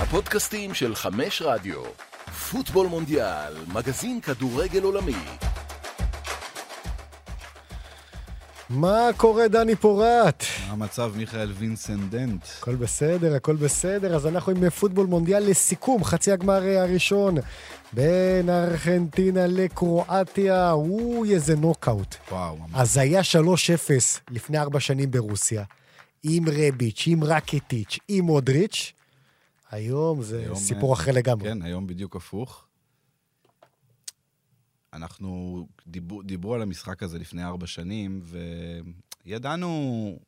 הפודקאסטים של חמש רדיו. פוטבול מונדיאל, מגזין כדורגל עולמי. מה קורה, דני פורט? מה המצב, מיכאל וינסנדנט? הכל בסדר, הכל בסדר. אז אנחנו עם פוטבול מונדיאל לסיכום, חצי הגמר הראשון בין ארגנטינה לקרואטיה. אוי, איזה נוקאוט. וואו, ממש. אז היה 3-0 לפני ארבע שנים ברוסיה, עם רביץ', עם רקטיץ', עם מודריץ'. היום זה היום, סיפור אה, אחר לגמרי. כן, היום בדיוק הפוך. אנחנו, דיברו, דיברו על המשחק הזה לפני ארבע שנים, וידענו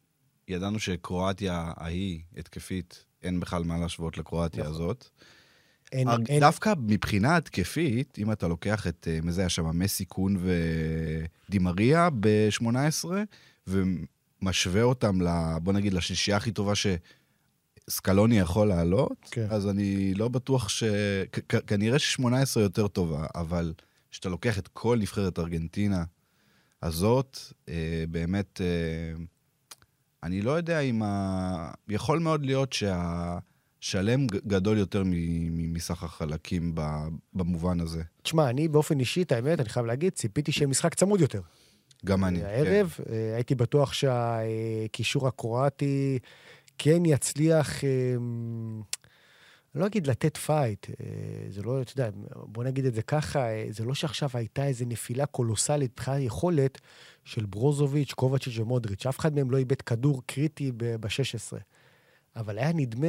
ידענו שקרואטיה ההיא, התקפית, אין בכלל מה להשוות לקרואטיה נכון. הזאת. אין, הר- אין, דווקא מבחינה התקפית, אם אתה לוקח את, אה, מי זה היה שם, מסי, קון ודימריה ב-18, ומשווה אותם, ל, בוא נגיד, לשלישייה הכי טובה שסקלוני יכול לעלות, כן. אז אני לא בטוח ש... כ- כנראה ש-18 יותר טובה, אבל כשאתה לוקח את כל נבחרת ארגנטינה הזאת, אה, באמת, אה, אני לא יודע אם ה... יכול מאוד להיות שה... שלם גדול יותר מסך החלקים במובן הזה. תשמע, אני באופן אישי, את האמת, אני חייב להגיד, ציפיתי שיהיה משחק צמוד יותר. גם אני. הערב, אה, הייתי בטוח שהקישור הקרואטי כן יצליח, אה, אני לא אגיד לתת fight, אה, זה לא, אתה יודע, בוא נגיד את זה ככה, אה, זה לא שעכשיו הייתה איזו נפילה קולוסלית מבחינת יכולת של ברוזוביץ', קובצ'יץ' ומודריץ', אף אחד מהם לא איבד כדור קריטי ב-16. אבל היה נדמה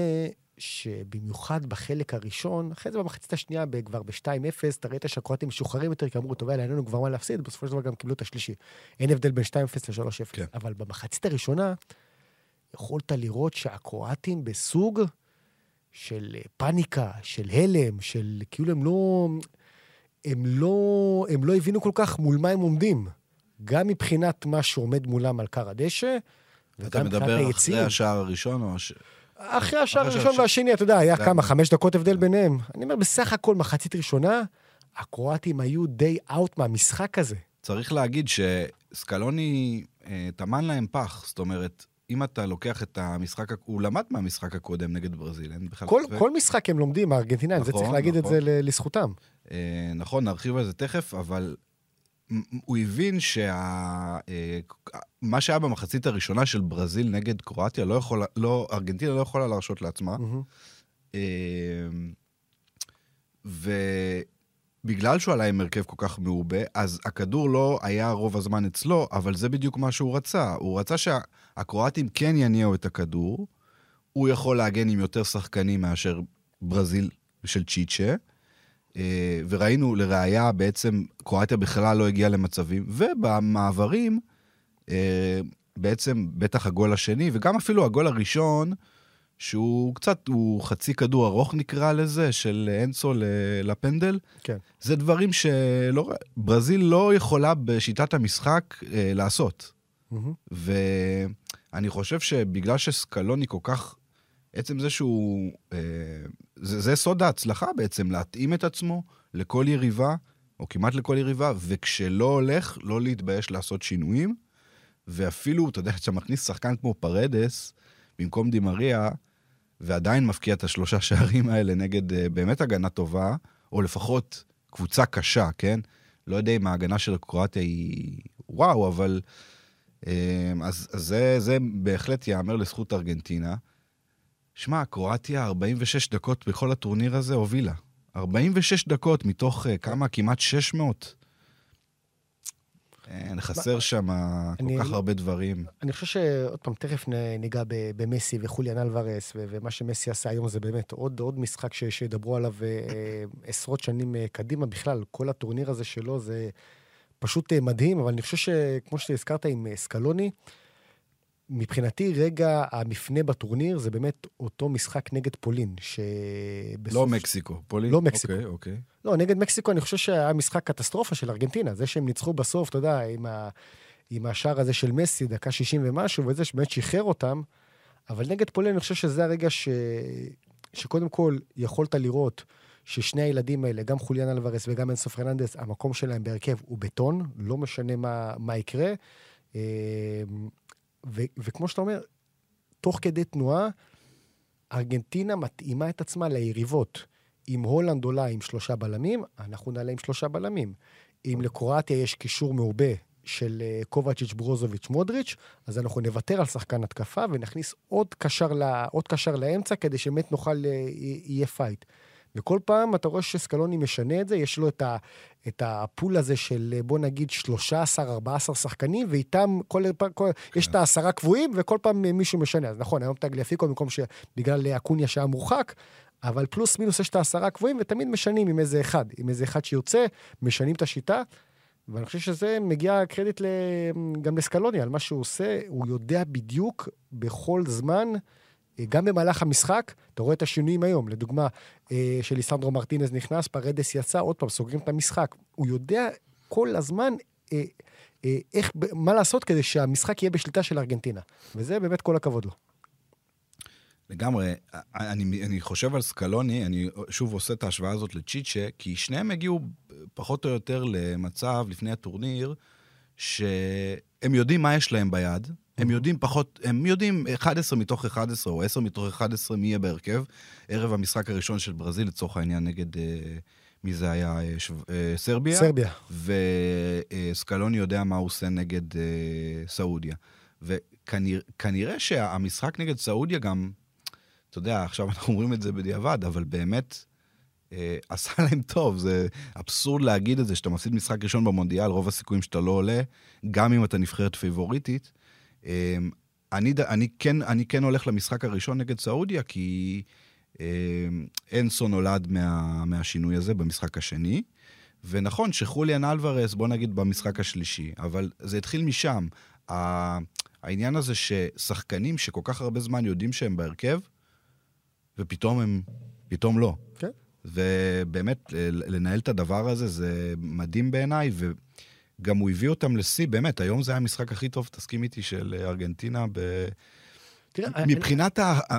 שבמיוחד בחלק הראשון, אחרי זה במחצית השנייה, כבר ב-2-0, אתה ראית שהקרואטים משוחררים יותר, כי אמרו, טוב, יאללה, אין לנו כבר מה להפסיד, בסופו של דבר גם קיבלו את השלישי. אין הבדל בין 2-0 ל-3-0. כן. אבל במחצית הראשונה, יכולת לראות שהקרואטים בסוג של אה, פאניקה, של הלם, של כאילו הם לא... הם לא, הם לא הבינו כל כך מול מה הם עומדים. גם מבחינת מה שעומד מולם על כר הדשא, אתה וגם מבחינת מדבר היציעים. אחרי השער הראשון או... הש... אחרי השער הראשון והשני, אתה יודע, היה כמה, חמש דקות הבדל ביניהם. אני אומר, בסך הכל, מחצית ראשונה, הקרואטים היו די אאוט מהמשחק הזה. צריך להגיד שסקלוני אה, טמן להם פח. זאת אומרת, אם אתה לוקח את המשחק, הוא למד מהמשחק הקודם נגד ברזיל, אין בכלל כל, ספק. כל משחק הם לומדים, הארגנטינאים, זה נכון, צריך להגיד את נכון. זה ל- לזכותם. אה, נכון, נרחיב על זה תכף, אבל הוא הבין שה... אה, שהיה במחצית הראשונה של ברזיל נגד קרואטיה, לא יכול, לא, ארגנטינה לא יכולה להרשות לעצמה. מהמם. אה, ובגלל שהוא עלה עם הרכב כל כך מעובה, אז הכדור לא היה רוב הזמן אצלו, אבל זה בדיוק מה שהוא רצה. הוא רצה שהקרואטים כן יניעו את הכדור, הוא יכול להגן עם יותר שחקנים מאשר ברזיל של צ'יצ'ה. אה, וראינו, לראיה, בעצם קרואטיה בכלל לא הגיעה למצבים, ובמעברים, אה, בעצם בטח הגול השני, וגם אפילו הגול הראשון, שהוא קצת, הוא חצי כדור ארוך נקרא לזה, של אנסו לפנדל. כן. זה דברים שלא, ברזיל לא יכולה בשיטת המשחק אה, לעשות. מהמם. ואני חושב שבגלל שסקלוני כל כך, עצם זה שהוא, אה, זה, זה סוד ההצלחה בעצם, להתאים את עצמו לכל יריבה, או כמעט לכל יריבה, וכשלא הולך, לא להתבייש לעשות שינויים. ואפילו, אתה יודע, כשאתה מכניס שחקן כמו פרדס, במקום דימריה, ועדיין מפקיע את השלושה שערים האלה נגד אה, באמת הגנה טובה, או לפחות קבוצה קשה, כן? לא יודע אם ההגנה של קרואטיה היא וואו, אבל... אה, אז, אז זה, זה בהחלט ייאמר לזכות ארגנטינה. שמע, קרואטיה 46 דקות בכל הטורניר הזה הובילה. 46 דקות מתוך אה, כמה? כמעט 600. אין, חסר שם כל אני- כך הרבה דברים. אני חושב שעוד פעם, תכף ניגע במסי וחוליאן אלוורס, ומה שמסי עשה היום זה באמת עוד, עוד משחק ש- שידברו עליו אה, עשרות שנים אה, קדימה. בכלל, כל הטורניר הזה שלו זה פשוט אה, מדהים, אבל אני חושב שכמו שהזכרת עם אה, סקלוני, מבחינתי רגע המפנה בטורניר זה באמת אותו משחק נגד פולין, שבסוף... לא מקסיקו, פולין? לא מקסיקו. אוקיי, אוקיי. לא, נגד מקסיקו אני חושב שהיה משחק קטסטרופה של ארגנטינה. זה שהם ניצחו בסוף, אתה יודע, עם, ה... עם השער הזה של מסי, דקה 60 ומשהו, וזה שבאמת שחרר אותם. אבל נגד פולין אני חושב שזה הרגע ש... שקודם כל יכולת לראות ששני הילדים האלה, גם חוליאן אלוורס וגם אינסו פרננדס, המקום שלהם בהרכב הוא בטון, לא משנה מה, מה יקרה. ו... וכמו שאתה אומר, תוך כדי תנועה, ארגנטינה מתאימה את עצמה ליריבות. אם הולנד עולה עם שלושה בלמים, אנחנו נעלה עם שלושה בלמים. אם לקרואטיה יש קישור מעובה של אה, קובצ'יץ', ברוזוביץ', מודריץ', אז אנחנו נוותר על שחקן התקפה ונכניס עוד קשר, לה, עוד קשר לאמצע כדי שבאמת נוכל, אה, יהיה fight. וכל פעם אתה רואה שסקלוני משנה את זה, יש לו את, ה, את ה pool הזה של בוא נגיד 13-14 שחקנים, ואיתם כל, כל, כן. יש את העשרה קבועים, וכל פעם מישהו משנה. אז נכון, היום טגליאפיקו, במקום שבגלל אקוניה שהיה מורחק, אבל פלוס מינוס יש את העשרה קבועים, ותמיד משנים עם איזה אחד. עם איזה אחד שיוצא, משנים את השיטה. ואני חושב שזה מגיע קרדיט גם לסקלוני על מה שהוא עושה, הוא יודע בדיוק בכל זמן. גם במהלך המשחק, אתה רואה את השינויים היום. לדוגמה, אה, שליסנדרו מרטינז נכנס, פרדס יצא, עוד פעם, סוגרים את המשחק. הוא יודע כל הזמן אה, אה, איך, מה לעשות כדי שהמשחק יהיה בשליטה של ארגנטינה. וזה באמת כל הכבוד לו. לגמרי, אני, אני חושב על סקלוני, אני שוב עושה את ההשוואה הזאת לצ'יצ'ה, כי שניהם הגיעו פחות או יותר למצב לפני הטורניר, שהם יודעים מה יש להם ביד, הם יודעים פחות, הם יודעים 11 מתוך 11 או 10 מתוך 11 מי יהיה בהרכב. ערב המשחק הראשון של ברזיל, לצורך העניין, נגד... אה, מי זה היה? אה, שו, אה, סרביה. סרביה. וסקלוני יודע מה הוא עושה נגד סעודיה. וכנראה שהמשחק נגד סעודיה גם, אתה יודע, עכשיו אנחנו אומרים את זה בדיעבד, אבל באמת אה, עשה להם טוב. זה אבסורד להגיד את זה, שאתה מפסיד משחק ראשון במונדיאל, רוב הסיכויים שאתה לא עולה, גם אם אתה נבחרת פיבוריטית. אמ, אני, אני, כן, אני כן הולך למשחק הראשון נגד סעודיה, כי אמ, אנסו נולד מה, מהשינוי הזה במשחק השני. ונכון שחוליאן אלוורס, בוא נגיד במשחק השלישי, אבל זה התחיל משם. העניין הזה ששחקנים שכל כך הרבה זמן יודעים שהם בהרכב, ופתאום הם, פתאום לא. כן. ובאמת, לנהל את הדבר הזה זה מדהים בעיניי, ו... גם הוא הביא אותם לשיא, באמת, היום זה היה המשחק הכי טוב, תסכים איתי, של ארגנטינה ב... תראה, מבחינת אני... ה...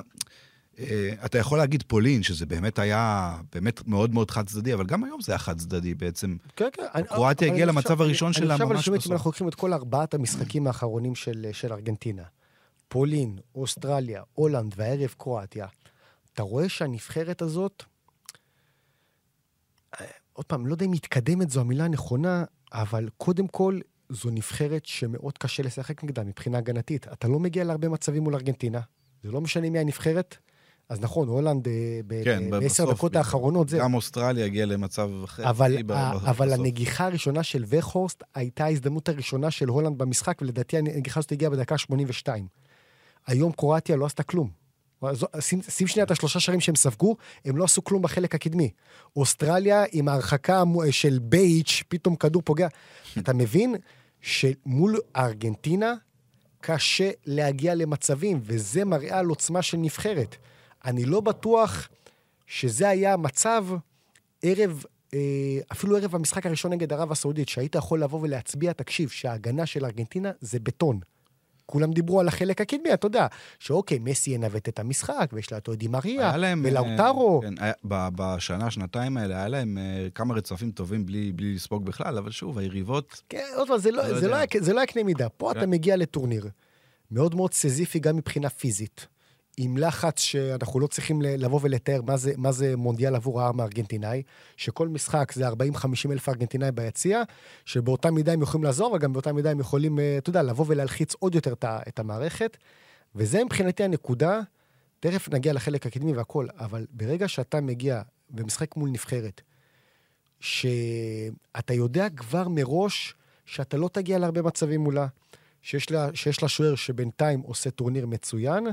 אה, אתה יכול להגיד פולין, שזה באמת היה באמת מאוד מאוד חד צדדי, אבל גם היום זה היה חד צדדי בעצם. כן, כן. קרואטיה הגיעה למצב הראשון שלה ממש בסוף. אני חושב שאנחנו לוקחים את כל ארבעת המשחקים האחרונים של, של ארגנטינה, פולין, אוסטרליה, הולנד והערב קרואטיה, אתה רואה שהנבחרת הזאת, אה, עוד פעם, לא יודע אם מתקדמת זו המילה הנכונה, אבל קודם כל, זו נבחרת שמאוד קשה לשחק נגדה מבחינה הגנתית. אתה לא מגיע להרבה מצבים מול ארגנטינה, זה לא משנה מי הנבחרת. אז נכון, הולנד אה, כן, בעשר דקות האחרונות זה... גם אוסטרליה הגיעה למצב אחר. אבל, אבל הנגיחה הראשונה של וכהורסט הייתה ההזדמנות הראשונה של הולנד במשחק, ולדעתי הנגיחה הזאת הגיעה בדקה 82. היום קרואטיה לא עשתה כלום. שים, שים שנייה את השלושה שערים שהם ספגו, הם לא עשו כלום בחלק הקדמי. אוסטרליה עם ההרחקה של בייץ', פתאום כדור פוגע. אתה מבין שמול ארגנטינה קשה להגיע למצבים, וזה מראה על עוצמה של נבחרת. אני לא בטוח שזה היה המצב ערב, אה, אפילו ערב המשחק הראשון נגד ערב הסעודית, שהיית יכול לבוא ולהצביע, תקשיב, שההגנה של ארגנטינה זה בטון. כולם דיברו על החלק הקדמי, אתה יודע, שאוקיי, מסי ינווט את המשחק, ויש לה את אודי מריה, ולאוטרו. כן, היה, בשנה, שנתיים האלה, היה להם uh, כמה רצפים טובים בלי, בלי לספוג בכלל, אבל שוב, היריבות... כן, עוד פעם, זה, לא, לא זה, לא היה, זה לא היה קנה מידה. פה כן. אתה מגיע לטורניר מאוד מאוד סזיפי גם מבחינה פיזית. עם לחץ שאנחנו לא צריכים לבוא ולתאר מה זה, מה זה מונדיאל עבור העם הארגנטינאי, שכל משחק זה 40-50 אלף ארגנטינאי ביציע, שבאותה מידה הם יכולים לעזור, וגם באותה מידה הם יכולים, אה, אתה יודע, לבוא ולהלחיץ עוד יותר את המערכת. וזה מבחינתי הנקודה, תכף נגיע לחלק הקדמי והכל, אבל ברגע שאתה מגיע במשחק מול נבחרת, שאתה יודע כבר מראש שאתה לא תגיע להרבה מצבים מולה, שיש לה, לה שוער שבינתיים עושה טורניר מצוין,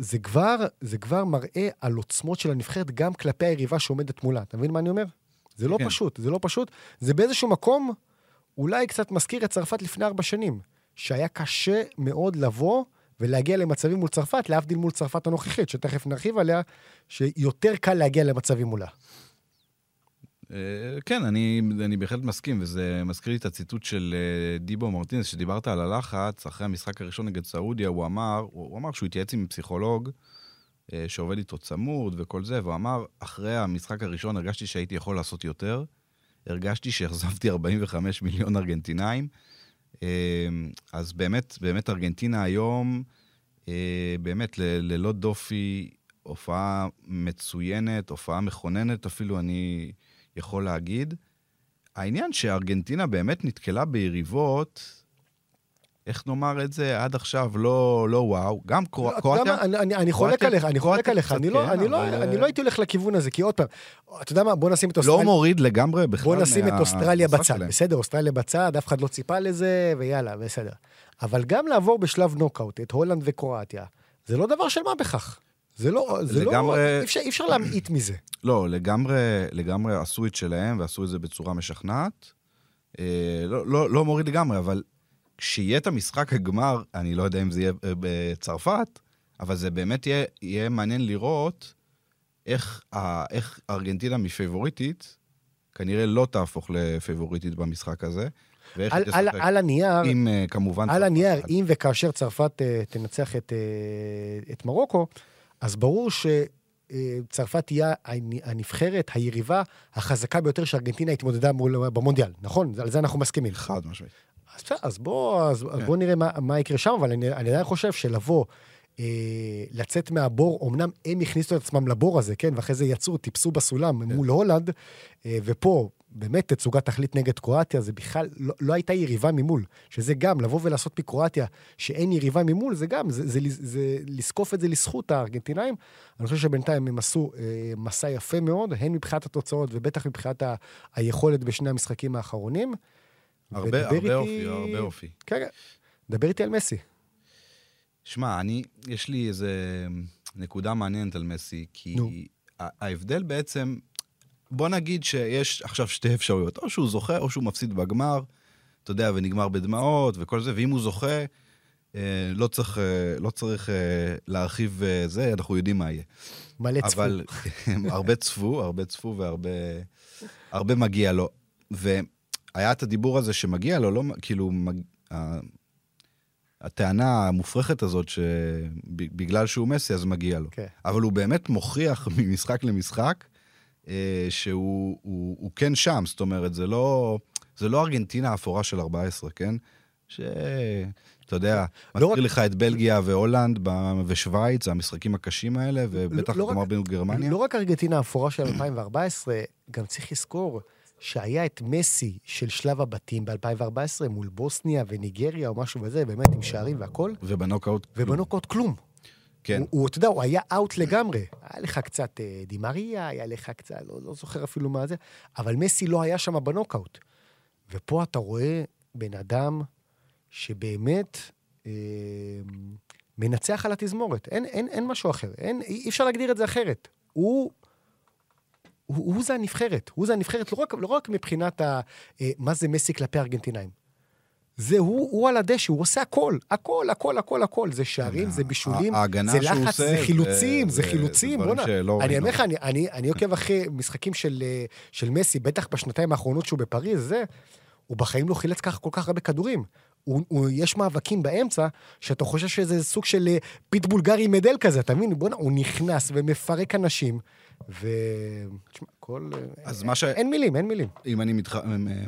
זה כבר, זה כבר מראה על עוצמות של הנבחרת גם כלפי היריבה שעומדת מולה. אתה מבין מה אני אומר? זה לא כן. פשוט, זה לא פשוט. זה באיזשהו מקום אולי קצת מזכיר את צרפת לפני ארבע שנים, שהיה קשה מאוד לבוא ולהגיע למצבים מול צרפת, להבדיל מול צרפת הנוכחית, שתכף נרחיב עליה, שיותר קל להגיע למצבים מולה. אה, כן, אני, אני בהחלט מסכים, וזה מזכיר לי את הציטוט של אה, דיבו מרטינס, שדיברת על הלחץ, אחרי המשחק הראשון נגד סעודיה, הוא אמר, הוא אמר שהוא התייעץ עם פסיכולוג אה, שעובד איתו צמוד וכל זה, והוא אמר, אחרי המשחק הראשון הרגשתי שהייתי יכול לעשות יותר, הרגשתי שהחזבתי 45 מיליון ארגנטינאים, אז באמת, באמת ארגנטינה היום, באמת, ללא דופי, הופעה מצוינת, הופעה מכוננת אפילו, אני יכול להגיד. העניין שארגנטינה באמת נתקלה ביריבות, איך נאמר את זה, עד עכשיו לא, לא וואו. גם קרואטיה... יודע מה, אני- אני- אני חולק קרואטיה- עליך, אני חולק קרואטיה עליך, אני לא- כן, אני לא- אבל, אני לא הייתי הולך לכיוון הזה, כי עוד פעם, אתה יודע מה, בוא נשים את לא אוסטרליה, מוריד לגמרי בכלל בוא נשים את אוסטרליה בצד, שלהם. בסדר, אוסטרליה בצד, אף אחד לא ציפה לזה, ויאללה, בסדר. אבל גם לעבור בשלב נוקאוט את הולנד וקרואטיה, זה לא דבר של מה בכך. זה לא, זה לא, לגמרי- אי אפשר- אי אפשר להמעיט מזה. לא, לגמרי, לגמרי עשו את שלהם, ועשו את זה בצורה משכנעת. אה, לא, לא, לא מוריד לגמרי, אבל כשיהיה את המשחק הגמר, אני לא יודע אם זה יהיה אה, בצרפת, אבל זה באמת יהיה, יהיה מעניין לראות איך, ה, איך ארגנטינה מפייבוריטית, כנראה לא תהפוך לפייבוריטית במשחק הזה, ואיך על, על, על הנייר, עם אה, כמובן... על. הנייר, אם וכאשר צרפת אה, תנצח את, את מרוקו, אז ברור שצרפת תהיה הנ- הנבחרת, היריבה, החזקה ביותר שארגנטינה התמודדה מול במונדיאל, נכון? על זה אנחנו מסכימים. חד משמעית. אז בסדר, אז בוא, אז, אז כן. בוא נראה מה, מה יקרה שם, אבל אני, אני עדיין חושב שלבוא, אה, לצאת מהבור, אמנם הם הכניסו את עצמם לבור הזה, כן, ואחרי זה יצאו, טיפסו בסולם כן. מול הולנד, אה, ופה באמת תצוגת תכלית נגד קרואטיה, זה בכלל לא, לא הייתה יריבה ממול, שזה גם, לבוא ולעשות מקרואטיה שאין יריבה ממול, זה גם, זה, זה, זה, זה לזקוף את זה לזכות הארגנטינאים. אני חושב שבינתיים הם עשו אה, מסע יפה מאוד, הן מבחינת התוצאות ובטח מבחינת ה, היכולת בשני המשחקים האחרונים. הרבה, הרבה איתי- אופי, הרבה אופי. כן, כן. דבר איתי על מסי. שמע, אני, יש לי איזה נקודה מעניינת על מסי, כי נו. ההבדל בעצם, בוא נגיד שיש עכשיו שתי אפשרויות, או שהוא זוכה או שהוא מפסיד בגמר, אתה יודע, ונגמר בדמעות וכל זה, ואם הוא זוכה, אה, לא צריך, אה, לא צריך אה, להרחיב אה, זה, אנחנו יודעים מה יהיה. מלא צפו. אבל הרבה צפו, הרבה צפו והרבה הרבה מגיע לו. והיה את הדיבור הזה שמגיע לו, לא, כאילו, מג... ה- הטענה המופרכת הזאת שבגלל שהוא מסי אז מגיע לו. כן. אבל הוא באמת מוכיח ממשחק למשחק שהוא הוא, הוא כן שם, זאת אומרת, זה לא, זה לא ארגנטינה האפורה של 14, כן? ש... אתה יודע, לא מזכיר רק- לך את בלגיה והולנד ושווייץ, המשחקים הקשים האלה, ובטח לא רק- כלומר בין גרמניה. לא רק ארגנטינה האפורה של 2014, גם צריך לזכור שהיה את מסי של שלב הבתים ב-2014 מול בוסניה וניגריה או משהו כזה, באמת עם שערים והכל, ובנוקאוט. ובנוקאוט כלום. כן. הוא, אתה יודע, הוא היה אאוט לגמרי. היה לך קצת אה, דימריה, היה לך קצת, לא, לא זוכר אפילו מה זה, אבל מסי לא היה שם בנוקאוט. ופה אתה רואה בן אדם שבאמת אה, מנצח על התזמורת. אין, אין, אין משהו אחר. אין, אי אפשר להגדיר את זה אחרת. הוא... הוא, הוא זה הנבחרת, הוא זה הנבחרת, לא רק, לא רק מבחינת ה, אה, מה זה מסי כלפי הארגנטינאים. זה הוא, הוא על הדשא, הוא עושה הכל, הכל, הכל, הכל, הכל. זה שערים, זה בישולים, זה לחץ, זה חילוצים, זה חילוצים, בוא'נה. אני. אומר לך, אני, עוקב אחרי משחקים של, אה, של מסי, בטח בשנתיים האחרונות שהוא בפריז, זה, הוא בחיים לא חילץ כך כל כך הרבה כדורים. הוא, הוא, יש מאבקים באמצע, שאתה חושב שזה סוג של אה, פיטבול גארי מדל כזה, אתה מבין? בוא'נה, הוא נכנס ומפרק אנשים, ו... תשמע, כל... אז מה ש... אין מילים, אין מילים. אם אני מתח...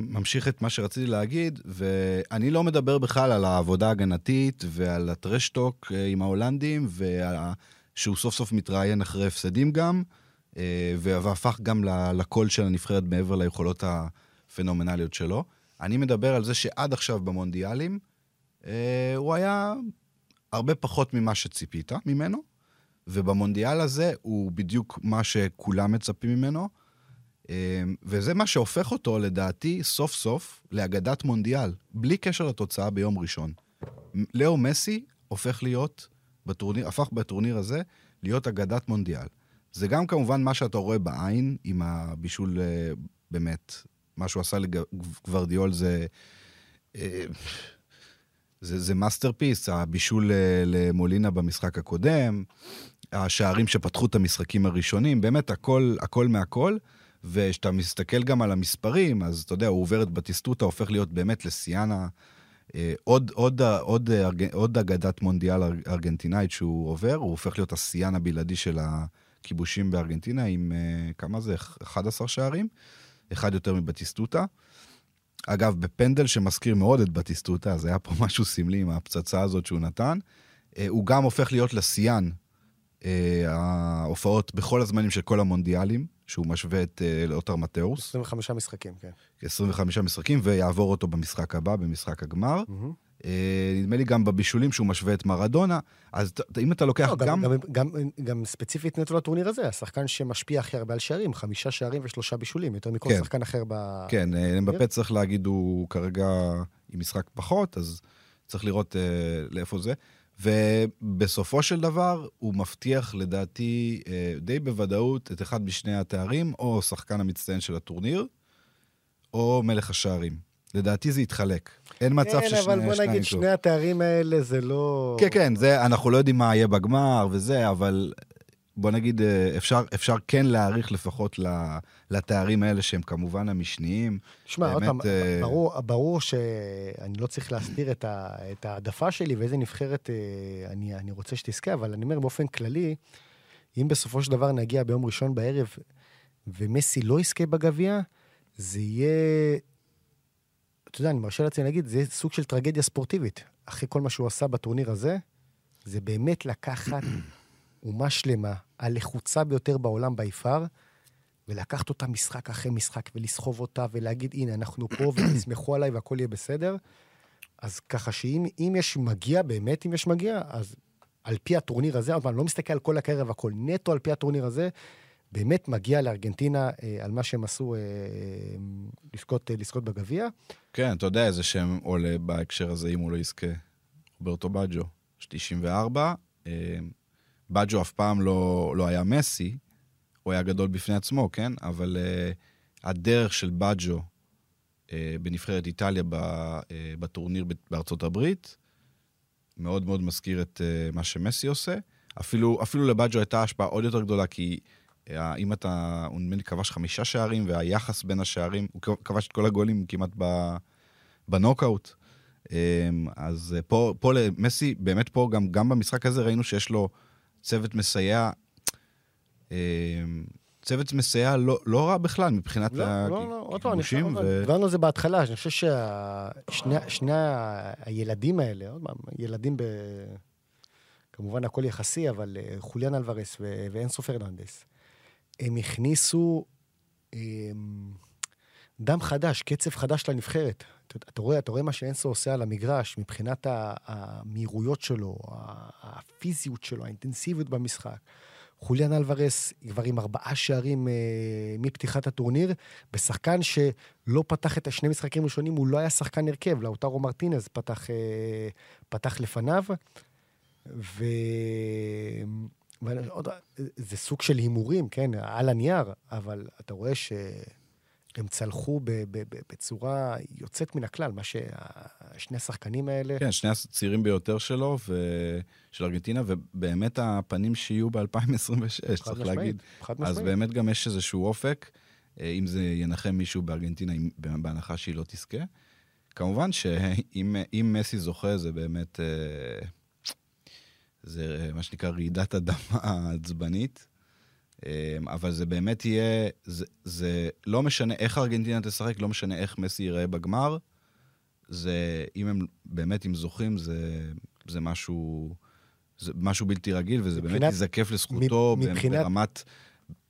ממשיך את מה שרציתי להגיד, ואני לא מדבר בכלל על העבודה ההגנתית ועל ה trash talk אה, עם ההולנדים, ושהוא סוף סוף מתראיין אחרי הפסדים גם, אה, והפך גם לקול של הנבחרת מעבר ליכולות הפנומנליות שלו. אני מדבר על זה שעד עכשיו במונדיאלים, אה, הוא היה הרבה פחות ממה שציפית ממנו, ובמונדיאל הזה הוא בדיוק מה שכולם מצפים ממנו. אה, וזה מה שהופך אותו, לדעתי, סוף סוף לאגדת מונדיאל, בלי קשר לתוצאה ביום ראשון. לאו מסי הופך להיות, בטורניר, הפך בטורניר הזה להיות אגדת מונדיאל. זה גם כמובן מה שאתה רואה בעין עם הבישול, אה, באמת, מה שהוא עשה לגוורדיאול זה... אה, זה, זה masterpiece, הבישול למולינה במשחק הקודם, השערים שפתחו את המשחקים הראשונים, באמת הכל, הכל מהכל. וכשאתה מסתכל גם על המספרים, אז אתה יודע, הוא עובר את בטיסטוטה, הופך להיות באמת לסיאן ה... אה, עוד, עוד, עוד, ארג- עוד אגדת מונדיאל אר- ארגנטינאית שהוא עובר, הוא הופך להיות הסיאן הבלעדי של הכיבושים בארגנטינה עם, אה, כמה זה? 11 שערים? אחד יותר מבטיסטוטה. אגב, בפנדל שמזכיר מאוד את בטיסטוטה, אז היה פה משהו סמלי עם הפצצה הזאת שהוא נתן. אה, הוא גם הופך להיות לשיאן אה, ההופעות בכל הזמנים של כל המונדיאלים, שהוא משווה את אה, לאוטר מתאוס, 25 משחקים, כן. 25 משחקים, ויעבור אותו במשחק הבא, במשחק הגמר. אה, נדמה לי גם בבישולים שהוא משווה את מרדונה, אז אם אתה לוקח לא, גם... גם, ספציפית נטו לטורניר הזה, השחקן שמשפיע הכי הרבה על שערים, חמישה שערים ושלושה בישולים, יותר מכל כן. שחקן אחר ב... כן, אה, אמבפה צריך להגיד, הוא כרגע עם משחק פחות, אז צריך לראות אה, לאיפה זה. ובסופו של דבר, הוא מבטיח, לדעתי, אה, די בוודאות, את אחד משני התארים, או שחקן המצטיין של הטורניר, או מלך השערים. לדעתי זה יתחלק. אין מצב כן, ששני אבל בוא נגיד. שני התארים האלה זה לא... כן, כן, זה, אנחנו לא יודעים מה יהיה בגמר וזה, אבל בוא נגיד, אה, אפשר, אפשר כן להעריך לפחות לתארים האלה, שהם כמובן המשניים. תשמע, עוד פעם, אה, ברור, ברור שאני לא צריך להסתיר את, ה, את העדפה שלי ואיזה נבחרת אה, אני, אני רוצה שתזכה, אבל אני אומר באופן כללי, אם בסופו של דבר נגיע ביום ראשון בערב ומסי לא יזכה בגביע, זה יהיה, אתה יודע, אני מרשה לעצמי להגיד, זה יהיה סוג של טרגדיה ספורטיבית. אחרי כל מה שהוא עשה בטורניר הזה, זה באמת לקחת אומה שלמה, הלחוצה ביותר בעולם ביפר, ולקחת אותה משחק אחרי משחק ולסחוב אותה ולהגיד, הנה, אנחנו פה ותסמכו עליי והכל יהיה בסדר. אז ככה שאם אם יש מגיע, באמת אם יש מגיע, אז על פי הטורניר הזה, עוד פעם, לא מסתכל על כל הקרב והכל, נטו על פי הטורניר הזה, באמת מגיע לארגנטינה אה, על מה שהם עשו אה, לזכות, אה, לזכות בגביע. כן, אתה יודע איזה שם עולה בהקשר הזה, אם הוא לא יזכה. רוברטו בג'ו, יש 94. בג'ו אף פעם לא, לא היה מסי, הוא היה גדול בפני עצמו, כן? אבל uh, הדרך של בג'ו uh, בנבחרת איטליה ב, uh, בטורניר בארצות הברית, מאוד מאוד מזכיר את uh, מה שמסי עושה. אפילו, אפילו לבג'ו הייתה השפעה עוד יותר גדולה, כי uh, אם אתה, הוא נדמה לי כבש חמישה שערים, והיחס בין השערים, הוא כבש את כל הגולים כמעט בנוקאוט. Um, אז uh, פה, פה למסי, באמת פה, גם, גם במשחק הזה ראינו שיש לו צוות מסייע, um, צוות מסייע לא, לא רע בכלל מבחינת לא, לא, לא, הכיבושים. ו... דיברנו על זה בהתחלה, אני חושב ששני הילדים האלה, עוד פעם, ילדים ב... כמובן הכל יחסי, אבל אה, חוליאן אלוורס ו- ואנסו פרננדס, הם הכניסו הם, דם חדש, קצב חדש לנבחרת. אתה, אתה, רואה, אתה רואה מה שאנסו עושה על המגרש, מבחינת המהירויות שלו, הפיזיות שלו, האינטנסיביות במשחק. חוליאן אלוורס כבר עם ארבעה שערים אה, מפתיחת הטורניר, בשחקן שלא פתח את השני משחקים הראשונים, הוא לא היה שחקן הרכב, לאוטרו מרטינז פתח, אה, פתח לפניו. ו... ועוד, זה סוג של הימורים, כן, על הנייר, אבל אתה רואה שהם צלחו בצורה יוצאת מן הכלל, מה ששני השחקנים האלה... כן, שני הצעירים ביותר שלו, ו... של ארגנטינה, ובאמת הפנים שיהיו ב-2026, צריך משמעית, להגיד. חד אז משמעית. באמת גם יש איזשהו אופק, אה, אם זה ינחם מישהו בארגנטינה, בהנחה שהיא לא תזכה. כמובן שאם אם מסי זוכה, זה באמת, אה, זה אה, מה שנקרא רעידת אדמה עצבנית. אה, אבל זה באמת יהיה, זה, זה לא משנה איך ארגנטינה תשחק, לא משנה איך מסי ייראה בגמר. זה, אם הם באמת, אם זוכים, זה, זה משהו, זה משהו בלתי רגיל, וזה באמת מבחינת- ייזקף לזכותו מב- ב- מבחינת- ברמת,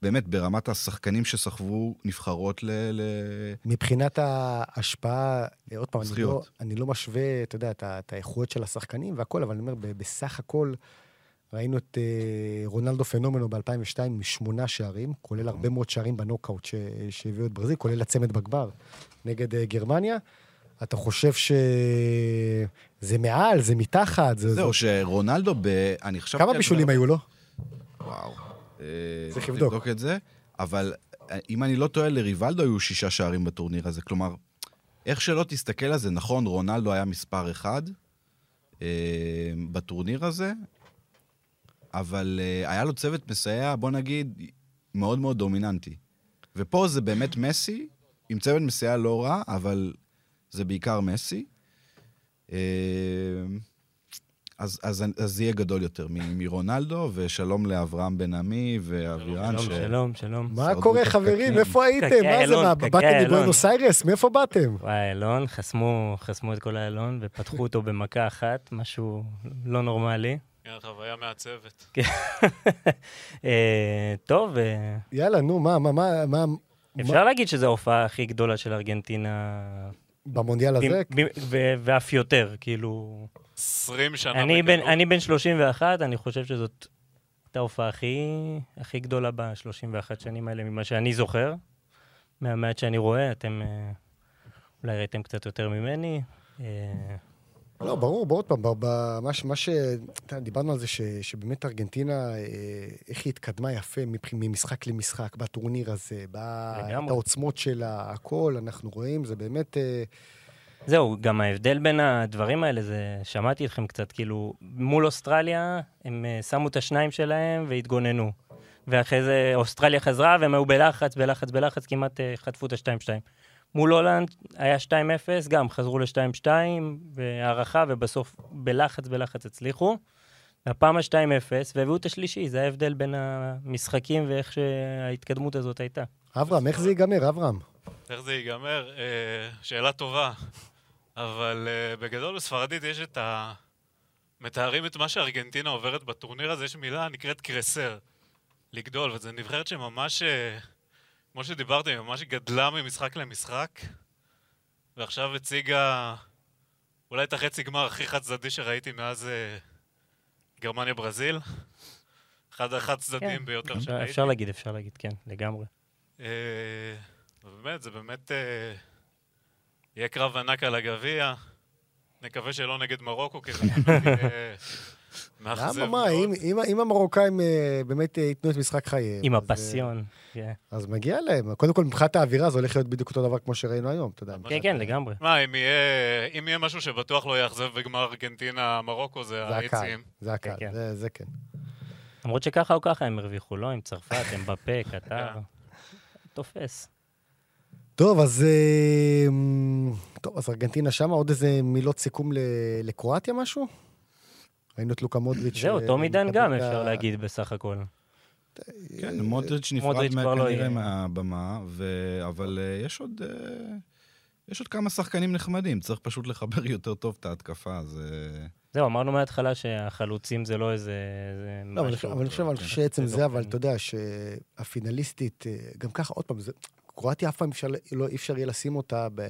באמת, ברמת השחקנים שסחבו נבחרות ל... ל... מבחינת ההשפעה, אה, עוד פעם, אני לא. אני לא משווה, אתה יודע, את, האיכויות של השחקנים והכל, אבל אני אומר, בסך הכל, ראינו את אה, רונלדו פנומנו ב-2002 עם שמונה שערים, כולל הרבה מאוד שערים בנוקאוט ש- שהביאו את ברזיל, כולל הצמד בגמר נגד אה, גרמניה. אתה חושב שזה מעל, זה מתחת, זה... זהו, זה... שרונלדו ב... אני חשבתי... כמה בישולים היו לו? וואו. אה, צריך לבדוק. לבדוק את זה, אבל אם אני לא טועה, לריבלדו היו שישה שערים בטורניר הזה. כלומר, איך שלא תסתכל על זה, נכון, רונלדו היה מספר אחד אה, בטורניר הזה, אבל אה, היה לו צוות מסייע, בוא נגיד, מאוד מאוד דומיננטי. ופה זה באמת מסי, עם צוות מסייע לא רע, אבל זה בעיקר מסי. אה, אז, אז, אז זה יהיה גדול יותר מ- מרונלדו, ושלום לאברהם בן עמי ואבירן. שלום, שלום, שלום. מה קורה, חברים? איפה הייתם? מה זה, מה, באתם. מבואנוס איירס? מאיפה באתם? וואי, אלון, חסמו, חסמו את כל האלון ופתחו אותו במכה אחת, משהו לא נורמלי. כן, חוויה מעצבת. אה, טוב, אה, יאללה, נו, מה, מה, מה, מה, אפשר להגיד שזו ההופעה הכי גדולה של ארגנטינה, במונדיאל הזה? ב- ב- ו- ואף יותר, כאילו... 20 שנה בגדול. אני בן 31, אני חושב שזאת הייתה ההופעה הכי, הכי גדולה ב-31 שנים האלה, ממה שאני זוכר. מהמעט שאני רואה, אתם אה, אולי ראיתם קצת יותר ממני. לא, ברור, ברור, עוד פעם, מה ש... דיברנו על זה ש, שבאמת ארגנטינה, אה, איך היא התקדמה יפה ממשחק למשחק בטורניר הזה, ב- לגמרי. את העוצמות שלה, הכל, אנחנו רואים, זה באמת... אה, זהו, גם ההבדל בין הדברים האלה, זה, שמעתי אתכם קצת, כאילו, מול אוסטרליה, הם אה, שמו את השניים שלהם והתגוננו. ואחרי זה אוסטרליה חזרה, והם היו בלחץ, בלחץ, בלחץ, כמעט חטפו את ה-2-2. מול הולנד היה 2-0, גם חזרו ל-2-2, בהערכה, ובסוף בלחץ, בלחץ הצליחו. והפעם ה-2-0, והביאו את השלישי, זה ההבדל בין המשחקים ואיך שההתקדמות הזאת הייתה. אברהם, איך זה ייגמר, אברהם? איך זה ייגמר? אה, שאלה טובה. אבל אה, בגדול בספרדית יש את ה... מתארים את מה שארגנטינה עוברת בטורניר הזה, יש מילה נקראת קרסר. לגדול, וזו נבחרת שממש, אה, כמו שדיברתם, היא ממש גדלה ממשחק למשחק, ועכשיו הציגה אולי את החצי גמר הכי חד צדדי שראיתי מאז אה, גרמניה-ברזיל. אחד החד צדדים כן. ביותר אפשר, שראיתי. אפשר להגיד, אפשר להגיד, כן, לגמרי. אה, ובאמת, זה באמת אה, יהיה קרב ענק על הגביע. נקווה שלא נגד מרוקו, כי זה באמת יהיה למה, מה. אם- אם- אם המרוקאים אה, באמת אה, ייתנו את משחק חייהם... עם אז, אה, הפסיון. כן, אז מגיע להם. קודם כל, מבחינת האווירה זה הולך להיות בדיוק אותו דבר כמו שראינו היום, אתה יודע. כן, כן, לגמרי. מה, אם יהיה, אם יהיה משהו שבטוח לא יאכזב בגמר ארגנטינה-מרוקו, זה האיצים. זה הקהל, כן. זה- זה כן. למרות שככה או ככה הם הרוויחו, לא? עם צרפת, הם בפה, קטר. כן. תופס. טוב, אז... טוב, אז ארגנטינה שמה, עוד איזה מילות סיכום לקרואטיה משהו? ראינו את לוקה מודריץ'. זהו, אה, טומי דן גם, אפשר להגיד בסך הכל. כן, מודריץ' נפרד לא כנראה יהיה. מהבמה, אבל אה, יש עוד... אה, יש עוד כמה שחקנים נחמדים, צריך פשוט לחבר יותר טוב את ההתקפה, אז... אה, זהו, אמרנו מההתחלה שהחלוצים זה לא איזה לא, אבל אני משהו. חושב- אבל אני חושב אבל כן. שעצם זה זה, לא אבל. אתה יודע שהפינליסטית, גם ככה, עוד פעם, זה- קרואטיה אף פעם לא- אי אפשר יהיה לשים אותה ב...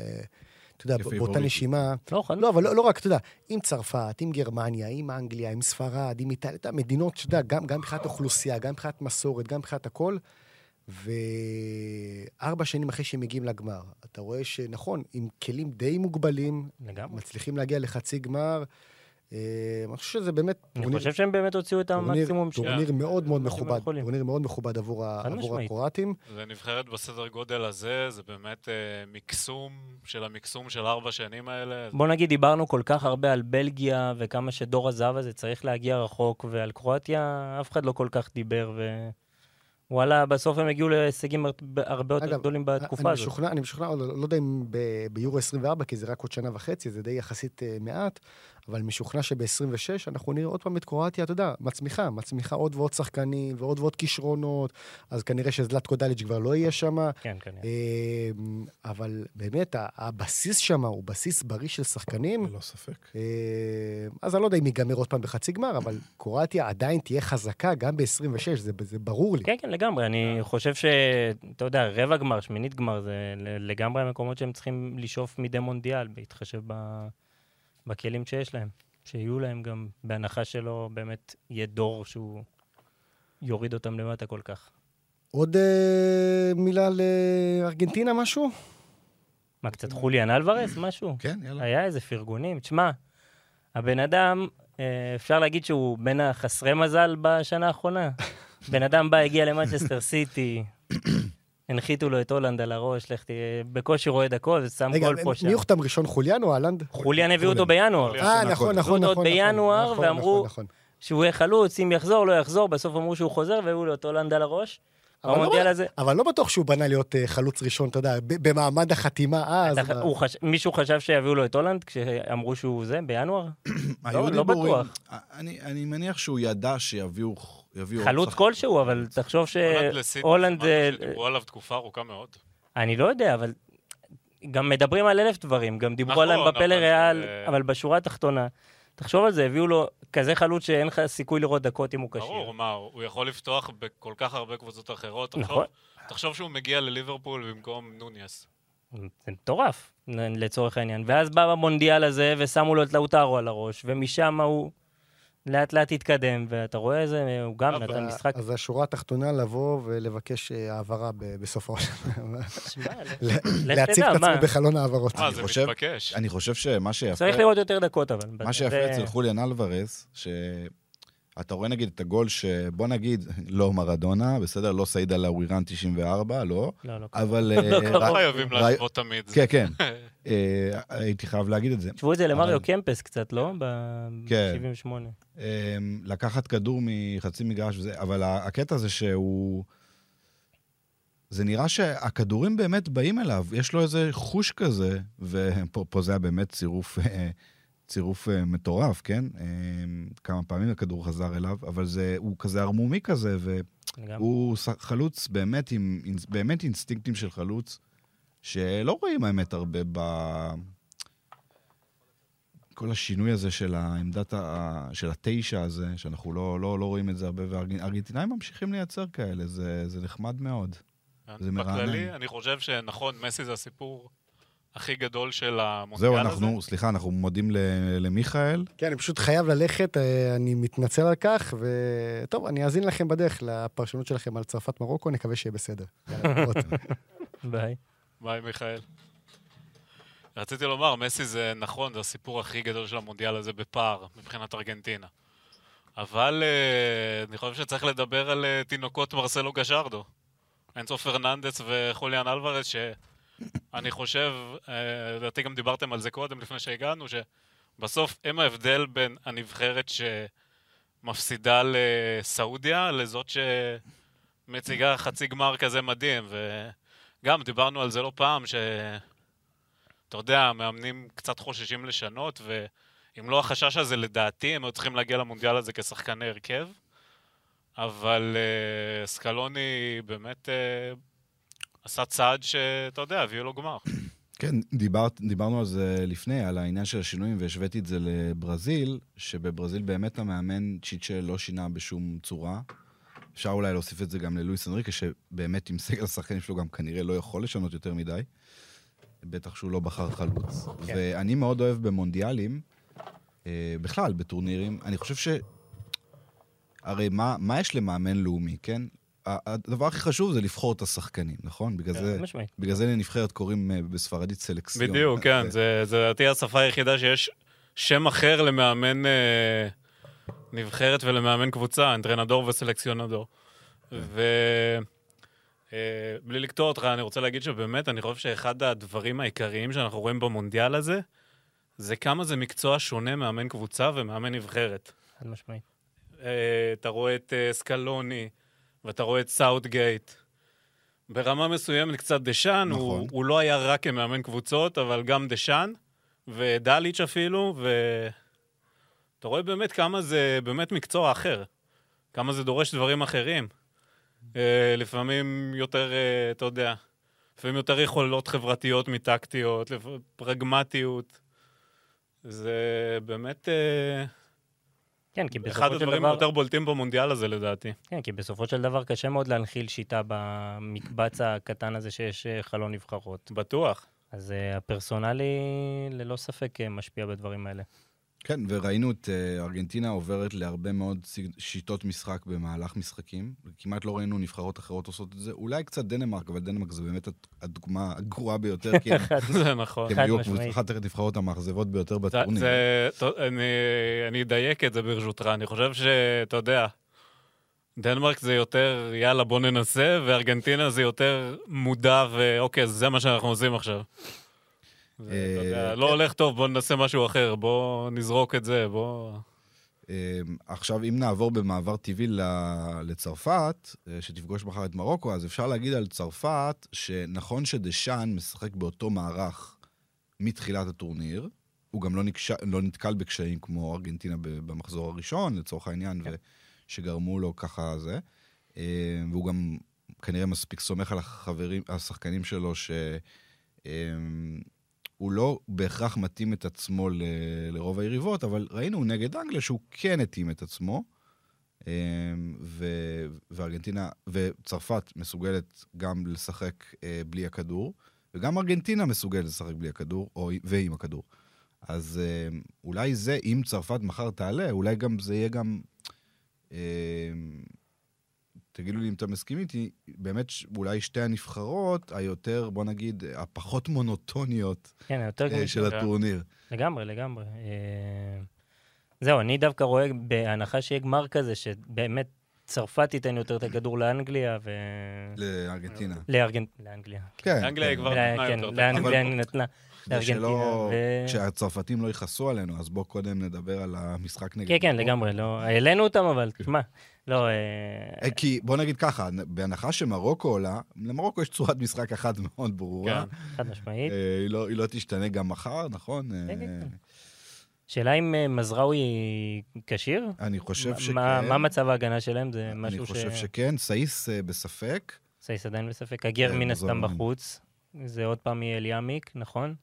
אתה יודע, באותה. נשימה. לא, חלוץ. לא, אבל לא, לא רק, אתה יודע, עם צרפת, עם גרמניה, עם אנגליה, עם ספרד, עם איטליה, אתה יודע, מדינות, אתה יודע, גם, גם מבחינת אוכלוסייה, גם מבחינת מסורת, גם מבחינת הכל. וארבע שנים אחרי שהם מגיעים לגמר, אתה רואה שנכון, עם כלים די מוגבלים, לגמרי. מצליחים להגיע לחצי גמר. אה, אני חושב שזה באמת אני טורניר- חושב שהם באמת הוציאו את המקסימום שלהם. טורניר מאוד מאוד שהם מכובד. טורניר מאוד מכובד עבור. הקרואטים. זה נבחרת בסדר גודל הזה, זה באמת אה, מקסום של המקסום של ארבע שנים האלה. בוא נגיד, דיברנו כל כך הרבה על בלגיה וכמה שדור הזהב הזה צריך להגיע רחוק, ועל קרואטיה אף אחד לא כל כך דיבר, ווואלה, בסוף הם הגיעו להישגים הר- הרבה יותר אגב, גדולים בתקופה אני הזאת. משוכנע, אני משוכנע, לא, לא יודע אם ביורו 24, כי זה רק עוד שנה וחצי, זה די יחסית אה, מעט, אבל משוכנע שב-26 אנחנו נראה עוד פעם את קרואטיה, אתה יודע, מצמיחה, מצמיחה עוד ועוד שחקנים ועוד ועוד כישרונות, אז כנראה שזלטקו דליץ' כבר לא יהיה שם, כן, כנראה. אה, אבל באמת, הבסיס שם הוא בסיס בריא של שחקנים. ללא ספק. אה, אז אני לא יודע אם ייגמר עוד פעם בחצי גמר, אבל קרואטיה עדיין תהיה חזקה גם ב-26, זה, זה ברור לי. כן, כן, לגמרי. אני חושב ש... אתה יודע, רבע גמר, שמינית גמר, זה לגמרי המקומות שהם צריכים לשאוף מדי מונדיאל, בהתחשב ב... בכלים שיש להם. שיהיו להם גם, בהנחה שלא באמת יהיה דור שהוא יוריד אותם למטה כל כך. עוד אה, מילה לארגנטינה, משהו? מה, קצת חוליאן אלוורס, משהו? כן, יאללה. היה איזה פרגונים. תשמע, הבן אדם, אה, אפשר להגיד שהוא בין החסרי מזל בשנה האחרונה. בן אדם בא, הגיע למנצ'סטר סיטי, הנחיתו לו את הולנד על הראש, לך תהיה, בקושי רואה דקות, ושם רגע, גול פה שם. מי הוחתם ראשון, חוליאן או אהלנד? חוליאן הביאו אותו בינואר. אה, שנה נכון, קודם. נכון, הביאו אותו נכון. נכון, בינואר, נכון, ואמרו- נכון, נכון. שהוא יהיה חלוץ, אם יחזור, לא יחזור, בסוף אמרו שהוא חוזר, והביאו לו את הולנד על הראש. אבל לא הזה, אבל לא בטוח שהוא בנה להיות אה, חלוץ ראשון, אתה יודע, במעמד החתימה אז. אתה- מה- הוא חש- מישהו חשב שיביאו לו את הולנד כשאמרו שהוא זה, בינואר? לא דיבורים. בטוח. אני אני מניח שהוא ידע שיביאו... חלוץ כלשהו, אבל תחשוב שהולנד... אה, משהו שדיברו עליו תקופה ארוכה מאוד. אני לא יודע, אבל גם מדברים על אלף דברים. גם דיברו נכון, על אמבפה אבל לריאל, זה- אבל בשורה התחתונה, תחשוב על זה, הביאו לו כזה חלוץ שאין לך סיכוי לראות דקות אם הוא כשיר. ברור, מה, הוא יכול לפתוח בכל כך הרבה קבוצות אחרות. תחשוב- נכון. תחשוב שהוא מגיע לליברפול במקום נוניס. זה מטורף, לצורך העניין. ואז בא במונדיאל הזה, ושמו לו את לאוטרו על הראש, ומשם הוא לאט לאט התקדם, ואתה רואה איזה, הוא גם נתן משחק... אז השורה התחתונה לבוא ולבקש אה, העברה בסופו של דבר. שמע, ל- לך להציב תדע, את עצמו? בחלון העברות. מה, אני זה חושב- מתבקש. אני חושב שמה שיפה... צריך לראות יותר דקות, אבל. מה שיפה אצל חוליאן אלוורז, שאתה רואה נגיד את הגול שבוא נגיד, לא מרדונה, בסדר? לא סעיד אלאווירן 94, לא, לא, לא. אבל... לא אה, קרוב. לא חייבים להשוות תמיד. כן, כן. אה, הייתי חייב להגיד את זה. תשוו את זה למריו קמפס קצת, לא? כן. ב-78. אה, לקחת כדור מחצי מגרש וזה, אבל הקטע זה שהוא... זה נראה שהכדורים באמת באים אליו, יש לו איזה חוש כזה, ופה פה זה היה באמת צירוף, אה, צירוף אה, מטורף, כן? אה, כמה פעמים הכדור חזר אליו, אבל זה, הוא כזה ערמומי כזה, והוא חלוץ באמת עם אינס- באמת אינסטינקטים של חלוץ, שלא רואים האמת הרבה ב... כל השינוי הזה של העמדת, ה... של התשע הזה, שאנחנו לא, לא, לא רואים את זה הרבה, והארגנטינאים ממשיכים לייצר כאלה, זה, זה נחמד מאוד. זה מרענן. בכללי, אני חושב שנכון, מסי זה הסיפור הכי גדול של המונדיאל זהו, הזה. אנחנו, סליחה, אנחנו מודים ל, למיכאל. כן, אני פשוט חייב ללכת, אה, אני מתנצל על כך, וטוב, אני אאזין לכם בדרך לפרשנות שלכם על צרפת מרוקו, נקווה שיהיה בסדר. ביי. ביי, מיכאל. רציתי לומר, מסי זה נכון, זה הסיפור הכי גדול של המונדיאל הזה בפער, מבחינת ארגנטינה. אבל אה, אני חושב שצריך לדבר על אה, תינוקות מרסלו גשרדו. אנסו פרננדס וחוליאן אלוורז, שאני חושב, אה, לדעתי גם דיברתם על זה קודם, לפני שהגענו, שבסוף הם ההבדל בין הנבחרת שמפסידה לסעודיה, לזאת שמציגה חצי גמר כזה מדהים. וגם דיברנו על זה לא פעם, ש... אתה יודע, המאמנים קצת חוששים לשנות, ואם לא החשש הזה, לדעתי, הם היו צריכים להגיע למונדיאל הזה כשחקני הרכב. אבל uh, סקלוני באמת uh, עשה צעד שאתה יודע, הביאו לו גמר. כן, דיברת, דיברנו על זה לפני, על העניין של השינויים, והשוויתי את זה לברזיל, שבברזיל באמת המאמן צ'יצ'ה לא שינה בשום צורה. אפשר אולי להוסיף את זה גם ללואיס אנריקה, שבאמת עם סגל השחקנים שלו גם כנראה לא יכול לשנות יותר מדי. בטח שהוא לא בחר חלוץ. כן. ואני מאוד אוהב במונדיאלים, אה, בכלל, בטורנירים, אני חושב ש... הרי מה, מה יש למאמן לאומי, כן? הדבר הכי חשוב זה לבחור את השחקנים, נכון? בגלל זה... חד משמעית. בגלל זה לנבחרת קוראים אה, בספרדית סלקסיון. בדיוק, כן, זה- זה זה לדעתי השפה היחידה שיש שם אחר למאמן אה, נבחרת ולמאמן קבוצה, אנטרנדור וסלקציונדור. ובלי לקטוע אותך, אני רוצה להגיד שבאמת, אני חושב שאחד הדברים העיקריים שאנחנו רואים במונדיאל הזה, זה כמה זה מקצוע שונה מאמן קבוצה ומאמן נבחרת. חד משמעית. אה, אתה רואה את אה, סקלוני, ואתה רואה את סאוטגייט. ברמה מסוימת קצת דשאן, נכון. הוא, הוא לא היה רק כמאמן קבוצות, אבל גם דשאן, ודליץ' אפילו, ואתה רואה באמת כמה זה באמת מקצוע אחר. כמה זה דורש דברים אחרים. אה, לפעמים יותר, אה, אתה יודע, לפעמים יותר יכולות חברתיות מטקטיות. פרגמטיות. זה באמת... אה, כן, כי בסופו אחד של הדברים דבר... היותר בולטים במונדיאל הזה לדעתי. כן, כי בסופו של דבר קשה מאוד להנחיל שיטה במקבץ הקטן הזה שיש אה, חלון נבחרות. בטוח. אז אה, הפרסונלי ללא ספק אה, משפיע בדברים האלה. כן, וראינו את אה, ארגנטינה עוברת להרבה מאוד שיטות משחק במהלך משחקים. כמעט לא ראינו נבחרות אחרות עושות את זה. אולי קצת דנמרק, אבל דנמרק זה באמת הד- הדוגמה הגרועה ביותר, זה נכון. חד היו משמעית. אחת הנבחרות המאכזבות ביותר בטורניר. אני אדייק את זה ברשותך. אני חושב שאתה יודע, דנמרק זה יותר יאללה בוא ננסה, וארגנטינה זה יותר מודע ואוקיי, זה מה שאנחנו עושים עכשיו. זה, אתה יודע, אה, לא הולך טוב, בוא ננסה משהו אחר, בוא נזרוק את זה, בוא... אה, עכשיו, אם נעבור במעבר טבעי ל- לצרפת, אה, שתפגוש מחר את מרוקו, אז אפשר להגיד על צרפת, שנכון שדשאן משחק באותו מערך מתחילת הטורניר, הוא גם לא, נקש... לא נתקל בקשיים כמו ארגנטינה במחזור הראשון, לצורך העניין, כן. שגרמו לו ככה זה. אה, והוא גם כנראה מספיק סומך על החברים, השחקנים שלו, שהוא הוא לא בהכרח מתאים את עצמו ל, לרוב היריבות, אבל ראינו נגד אנגליה שהוא כן התאים את עצמו. אה, ו, וארגנטינה, וצרפת מסוגלת גם לשחק אה, בלי הכדור, וגם ארגנטינה מסוגלת לשחק בלי הכדור, או, ועם הכדור. אז אה, אולי זה, אם צרפת מחר תעלה, אולי גם זה יהיה גם... אה, תגידו לי אם אתם מסכימים איתי, באמת אולי שתי הנבחרות היותר, בוא נגיד, הפחות מונוטוניות כן, אה, גמישות. של הטורניר. לגמרי, לגמרי. אה, זהו, אני דווקא רואה, בהנחה שיהיה גמר כזה, שבאמת צרפת תיתן יותר את הכדור לאנגליה ו... לארגנטינה. לארגנ... לאנגליה. כן. אנגליה היא כן. כבר נתנה כן, יותר. את לאנגליה אבל- אני נתנה. כדי שלא... ו- כשהצרפתים לא יכעסו עלינו, אז בואו קודם נדבר על המשחק נגד... כן, כן. לגמרי, לא... העלינו אותם, אבל תשמע, לא... אה, אה, כי בוא נגיד ככה, בהנחה שמרוקו עולה, למרוקו יש צורת משחק אחת מאוד ברורה. כן. חד משמעית. אה, היא לא- היא לא תשתנה גם מחר, נכון? כן, כן, כן. שאלה אם מזרעוי כשיר? אני חושב שכן. מה- מצב ההגנה שלהם? זה אני משהו ש... חושב שכן. סאיס בספק. סייס עדיין בספק. הגר כן, מן. הסתם בחוץ. זה עוד פעם יהיה אליאמיק, נכון?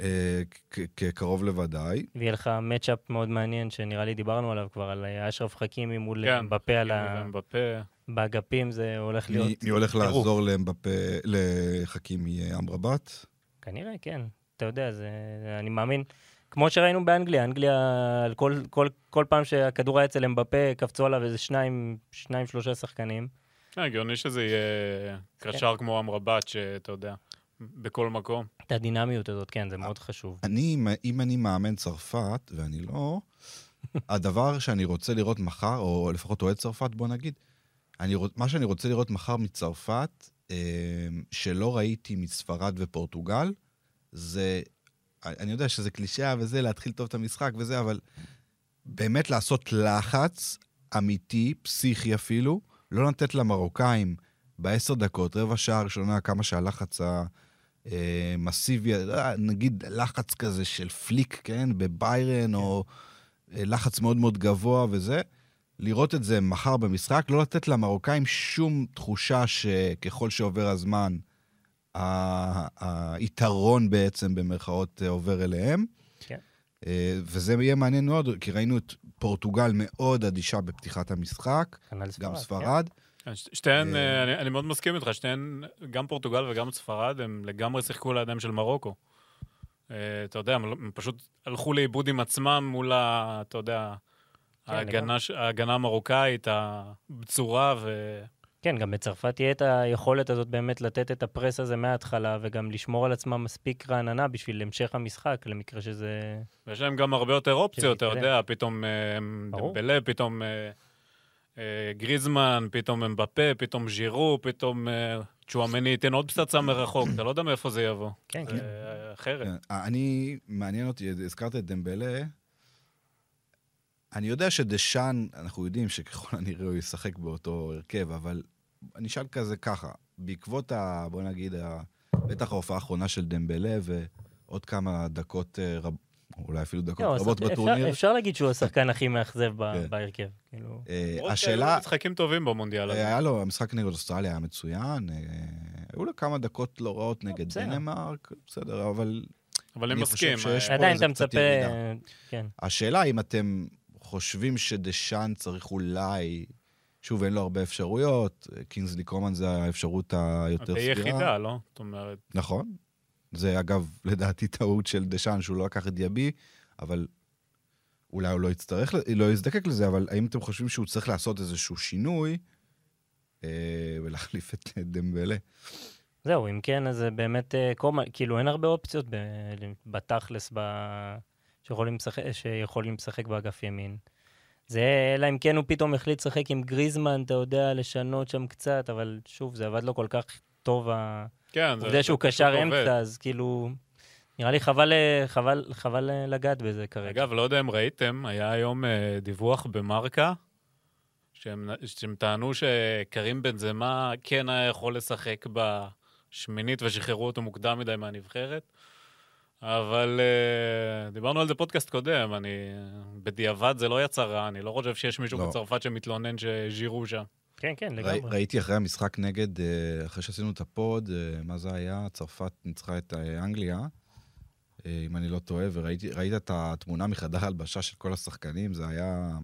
אה, כקרוב לוודאי. ויהיה לך מצ'אפ מאוד מעניין, שנראה לי דיברנו עליו כבר, על אה, אשרף חכימי מול כן, מבפה על ה... באגפים, זה הולך מי להיות... מי הולך. לעזור לאמבפה- לחכימי אמרבת? כנראה, כן. אתה יודע, זה... אני מאמין. כמו שראינו באנגליה, אנגליה, על כל, כל, כל פעם שהכדור היה אצל אמבפה, קפצו עליו איזה שניים, שניים, שלושה שחקנים. אה, הגיוני שזה יהיה קרשר כמו אמרבת, שאתה יודע, בכל מקום. את הדינמיות הזאת, כן, זה מאוד חשוב. אני, אם אני מאמן צרפת, ואני לא, הדבר שאני רוצה לראות מחר, או לפחות אוהד צרפת, בוא נגיד, אני, מה שאני רוצה לראות מחר מצרפת, אה, שלא ראיתי מספרד ופורטוגל, זה, אני יודע שזה קלישאה וזה, להתחיל טוב את המשחק וזה, אבל באמת לעשות לחץ אמיתי, פסיכי אפילו, לא לתת למרוקאים בעשר דקות, רבע שעה הראשונה, כמה שהלחץ המסיבי, אה, נגיד לחץ כזה של פליק, כן, בביירן, או אה, לחץ מאוד מאוד גבוה וזה, לראות את זה מחר במשחק, לא לתת למרוקאים שום תחושה שככל שעובר הזמן, היתרון בעצם, במרכאות, אה, עובר אליהם. כן. וזה יהיה מעניין מאוד, כי ראינו את פורטוגל מאוד אדישה בפתיחת המשחק, כנ"ל גם כן. ספרד. כן, שתיהן, אה, אה, אני, אני מאוד מסכים איתך, שתיהן, גם פורטוגל וגם ספרד, הם לגמרי שיחקו לידיים של מרוקו. אה, אתה יודע, הם, לא- הם פשוט הלכו לאיבוד עם עצמם מול ה... אתה יודע, כן, ההגנה, ההגנה המרוקאית, הבצורה, ו... כן, גם בצרפת תהיה את היכולת הזאת באמת לתת את הפרס הזה מההתחלה, וגם לשמור על עצמם מספיק רעננה בשביל המשך המשחק, למקרה שזה... ויש להם גם הרבה יותר אופציות, אתה יודע, פתאום. דמבלה, פתאום גריזמן, פתאום אמבפה, פתאום ז'ירו, פתאום אה, צ'ואמני ייתן עוד פצצה מרחוק, אתה לא יודע מאיפה זה יבוא. כן, זה כן. אה, אחרת. כן, אני, מעניין אותי, הזכרת את דמבלה. אני יודע שדשאן, אנחנו יודעים שככל הנראה הוא ישחק באותו הרכב, אבל אני אשאל כזה ככה, בעקבות, ה, בוא נגיד, ה, בטח ההופעה האחרונה של דמבלה ועוד כמה דקות, אה, רב, אולי אפילו דקות לא, רבות אפשר- בטורניר, אפשר להגיד שהוא השחקן הכי מאכזב ב- כן. בהרכב. כאילו, אה, השאלה, משחקים טובים במונדיאל הזה. היה לו, המשחק נגד אוסטרליה היה מצוין, אה, היו לו כמה דקות לא רעות נגד בסדר. דנמרק, בסדר, אבל אבל אני מסכים. אה, עדיין איזה אתה מצפה... כן. השאלה אם אתם חושבים שדשאן צריך אולי, שוב, אין לו הרבה אפשרויות, קינגסלי קומן זה האפשרות היותר היא סבירה. יחידה, לא? זאת אומרת, נכון. זה אגב, לדעתי טעות של דשאן שהוא לא לקח את דיאבי, אבל אולי הוא לא יצטרך, לא יזדקק לזה, אבל האם אתם חושבים שהוא צריך לעשות איזשהו שינוי אה, ולהחליף את דמבלה? זהו, אם כן, אז זה באמת אה, קומה, כאילו אין הרבה אופציות ב- בתכלס ב... שיכולים, לשחק, שיכולים לשחק באגף ימין. זה, אלא אם כן הוא פתאום החליט לשחק עם גריזמן, אתה יודע, לשנות שם קצת, אבל שוב, זה עבד לו כל כך טוב, כן, זה... העובדה שהוא קשר. אמצע, אז כאילו, נראה לי חבל, אה, חבל, חבל אה, לגעת בזה כרגע. אגב, לא יודע אם ראיתם, היה היום אה, דיווח במרקה, שהם, שהם טענו שקרים בן זמה כן היה יכול לשחק בשמינית ושחררו אותו מוקדם מדי מהנבחרת. אבל דיברנו על זה פודקאסט קודם, אני... בדיעבד זה לא יצא רע, אני לא חושב שיש מישהו לא. בצרפת שמתלונן שז'ירו שם. כן, כן, ראי, לגמרי. ראיתי אחרי המשחק נגד, אה, אחרי שעשינו את הפוד, אה, מה זה היה? צרפת ניצחה את אה, אנגליה. אם אני לא טועה, וראית את התמונה מחדר הלבשה של כל השחקנים, זה היה...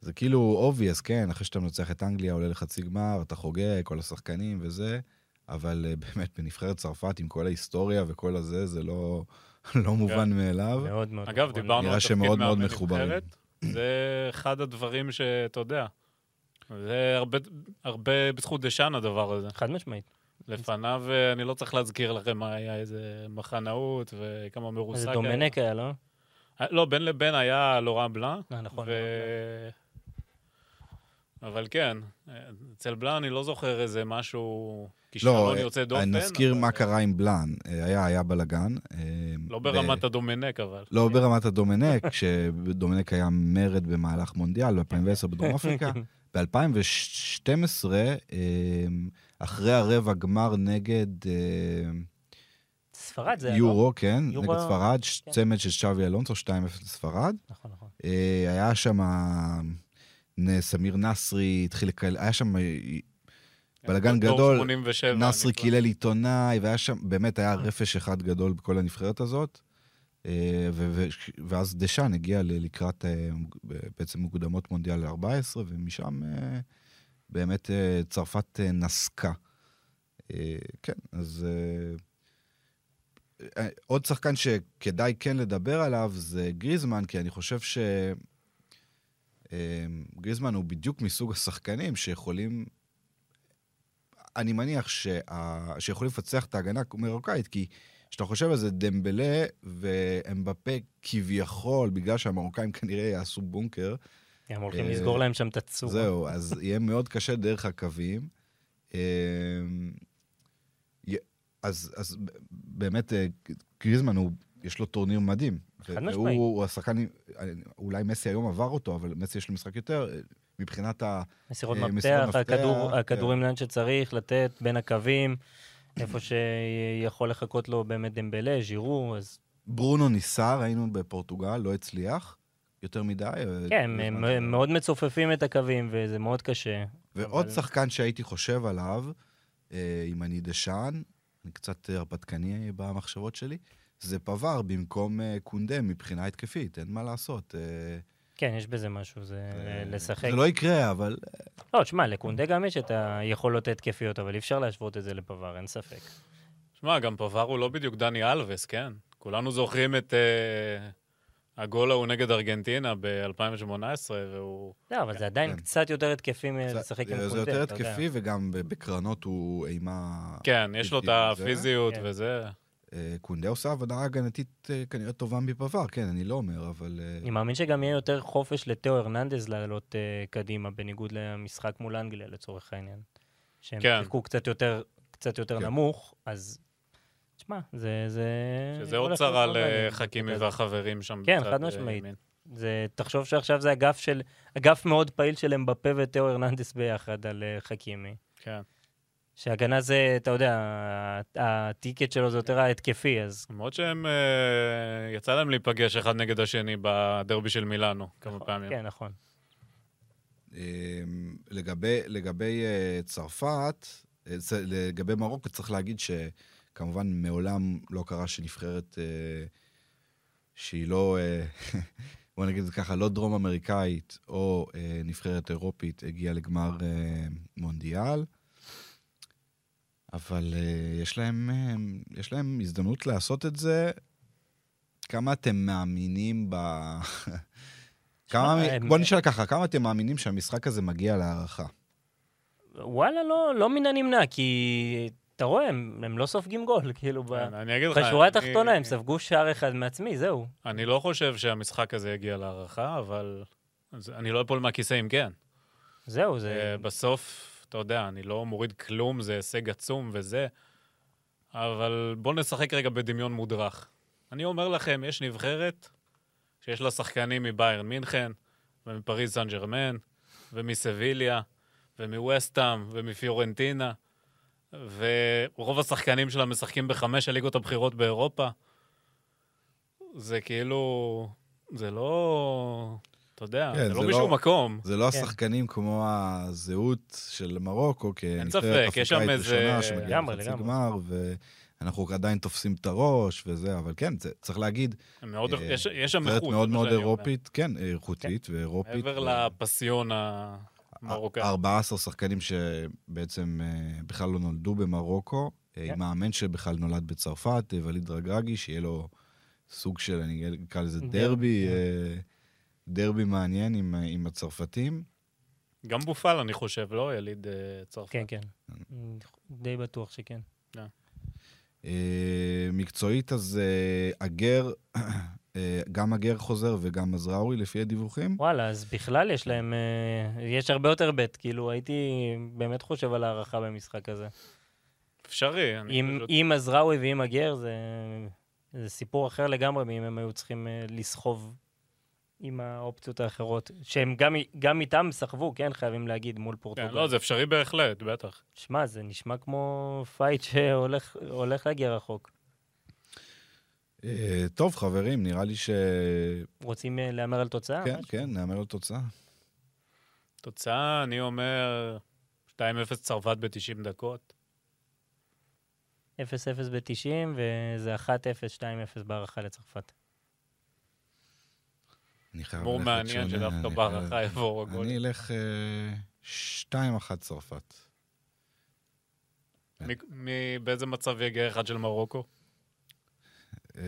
זה כאילו obvious, כן, אחרי שאתה מנצח את אנגליה, עולה לחצי גמר, אתה חוגג, כל השחקנים וזה, אבל באמת, בנבחרת צרפת, עם כל ההיסטוריה וכל הזה, זה לא, לא מובן מאליו. מאוד מאוד. אגב. דיברנו על תפקיד מאמן. נבחרת, זה אחד הדברים שאתה יודע. זה הרבה, הרבה בזכות דשאן הדבר הזה. חד משמעית. לפניו, אה, אני לא צריך להזכיר לכם מה היה איזה מחנאות וכמה מרוסק. זה היה. דומנק היה, לא? אה, לא, בין לבין היה לורן בלאן. אה, נכון. ו... אבל כן, אה, אצל בלאן אני לא זוכר איזה משהו, כישרון יוצא דופן. לא, נזכיר אבל- מה קרה עם בלאן. אה, היה, היה בלאגן. אה, לא ב- ברמת הדומנק, אבל. לא ברמת הדומנק, כשדומנק היה מרד במהלך מונדיאל ב-2010 בדרום אפריקה. ב-2012, אחרי הרבע גמר נגד אה, ספרד זה היה, לא? יורו, כן, יורו- נגד ספרד, כן. צמד של שווי אלונסו, 2-0 לספרד. נכון, נכון. אה, היה שם סמיר נסרי, התחיל לקלל, היה שם אה, בלאגן דור גדול, 87, נסרי קילל עיתונאי, והיה שם, באמת היה רפש אחד גדול בכל הנבחרת הזאת. אה, ואז דשאן הגיע לקראת אה, בעצם מוקדמות מונדיאל 14, ומשם אה, באמת אה, צרפת אה, נסקה. אה, כן, אז אה, אה, עוד שחקן שכדאי כן לדבר עליו זה גריזמן, כי אני חושב ש... אה, גריזמן הוא בדיוק מסוג השחקנים שיכולים אני מניח שה... שיכולים לפצח את ההגנה המרוקאית, כי כשאתה חושב על זה, דמבלה ואמבפה כביכול, בגלל שהמרוקאים כנראה יעשו בונקר, הם הולכים אה, לסגור להם שם את הצורה. זהו, אז יהיה מאוד קשה דרך הקווים. י- אז, אז באמת, אה, גריזמן, הוא, יש לו טורניר מדהים. חד משמעית. הוא השחקן, אולי מסי היום עבר אותו, אבל מסי יש לו משחק יותר, אה, מבחינת ה... מסירות אה, מפתח, הכדור- כן. הכדורים לאן שצריך, לתת בין הקווים, איפה שיכול לחכות לו באמת דמבלה, ז'ירו, אז ברונו ניסה, ראינו בפורטוגל, לא הצליח יותר מדי. אה, כן, הם- הם מאוד מצופפים את הקווים, וזה מאוד קשה. ועוד אבל- שחקן שהייתי חושב עליו, אה, אם אני דשאן, אני קצת הרפתקני במחשבות שלי, זה פבר במקום אה, קונדה מבחינה התקפית, אין מה לעשות. אה, כן, יש בזה משהו, זה אה, לשחק. זה לא יקרה, אבל לא, תשמע, לקונדה גם יש את היכולות ההתקפיות, אבל אי אפשר להשוות את זה לפבר, אין ספק. שמע, גם פבר הוא לא בדיוק דני אלווס, כן? כולנו זוכרים את הגול ההוא נגד ארגנטינה ב-2018, והוא... לא, אבל זה עדיין כן. קצת יותר התקפי זה מלשחק עם זה קונדה. יותר אתה יודע. התקפי, וגם בקרנות הוא אימה... כן, יש לו את זה. הפיזיות כן. וזה. אה, קונדה עושה עבודה הגנתית אה, כנראה טובה מפבר, כן, אני לא אומר, אבל... אה, אני מאמין שגם יהיה יותר חופש לתאו הרננדז לעלות uh, קדימה, בניגוד למשחק מול אנגליה לצורך העניין. שהם כן. שיחקו קצת יותר, קצת יותר כן. נמוך, אז... תשמע, זה... זה שזה עוד צרה. לחכימי. והחברים שם. כן, חד אה, משמעית. זה, תחשוב שעכשיו זה אגף של... אגף מאוד פעיל של אמבפה ותאו הרננדס ביחד על uh, חכימי. כן. שהגנה זה, אתה יודע, הטיקט שלו זה יותר ההתקפי, אז... למרות שהם, אה, יצא להם להיפגש אחד נגד השני בדרבי של מילאנו כמה פעמים. כן, נכון. אמ, לגבי, לגבי אה, צרפת, אה, לגבי מרוקו, צריך להגיד שכמובן מעולם לא קרה שנבחרת שהיא לא, בוא נגיד את זה ככה, לא דרום אמריקאית או נבחרת אירופית הגיעה לגמר מונדיאל. אבל אה, יש להם, אה, יש להם הזדמנות לעשות את זה. כמה אתם מאמינים ב... כמה, הם- בוא נשאל ככה, כמה אתם מאמינים שהמשחק הזה מגיע להערכה? וואלה, לא, לא מן הנמנע, כי אתה רואה, הם, הם לא סופגים גול, כאילו, ב... כן, אני אגיד לך... בשורה אני- התחתונה הם ספגו שער אחד מעצמי, זהו. אני לא חושב שהמשחק הזה יגיע להערכה, אבל אני לא אפול מהכיסא אם כן. זהו, זה... אה, בסוף, אתה יודע, אני לא מוריד כלום, זה הישג עצום וזה, אבל בואו נשחק רגע בדמיון מודרך. אני אומר לכם, יש נבחרת שיש לה שחקנים מביירן מינכן, ומפריז סן ג'רמן, ומסביליה, ומווסטאם, ומפיורנטינה, ורוב השחקנים שלה משחקים בחמש הליגות הבכירות באירופה. זה כאילו... זה לא... אתה יודע, כן, זה לא משום לא- מקום. זה לא כן. השחקנים כמו הזהות של מרוקו, ספק, כנבחרת יש שם אפריקאית ראשונה שמגיעה לחצי לגמרי. גמר, ו... אנחנו עדיין תופסים את הראש וזה, אבל כן, זה, צריך להגיד, מאוד, אה, יש, יש שם נבחרת איכות. מאוד מאוד שאני אומר. אירופית, כן, איכותית ואירופית. מעבר ו- לפסיון המרוקאי. 14 שחקנים שבעצם אה, בכלל לא נולדו במרוקו, אה, כן. עם מאמן שבכלל נולד בצרפת, אה, וליד רגרגי, שיהיה לו סוג של, אני אקרא לזה דרבי, דרבי, כן. אה, דרבי מעניין עם, אה, עם הצרפתים. גם בופל, אני חושב, לא? יליד אה, צרפת. כן, כן. די בטוח שכן. אה, מקצועית, אז אה, הגר, אה, גם הגר חוזר וגם מזראוי, לפי הדיווחים. וואלה, אז בכלל יש להם, אה, יש הרבה יותר בית. כאילו, הייתי באמת חושב על הערכה במשחק הזה. אפשרי. עם, פשוט- עם מזראוי ועם אגרד, זה, זה סיפור אחר לגמרי מאם הם היו צריכים אה, לסחוב עם האופציות האחרות, שהם גם, גם איתם סחבו, כן, חייבים להגיד, מול פורטוגל. כן, לא, זה אפשרי בהחלט, בטח. שמע, זה נשמע כמו fight שהולך הולך להגיע רחוק. אה, טוב, חברים, נראה לי ש... רוצים אה, להמר על תוצאה? כן, משהו? כן, נאמר לו תוצאה. תוצאה, אני אומר 2-0 צרפת ב-90 דקות. 0-0 ב-90, וזה 1-0, 2-0 בהערכה לצרפת. אני חייב ללכת מעניין שונה, שדווקא אני בהערכה יבואו הגול. אני אלך אה, שתיים אחת צרפת. באיזה מצב יגיע אחד של מרוקו? אה,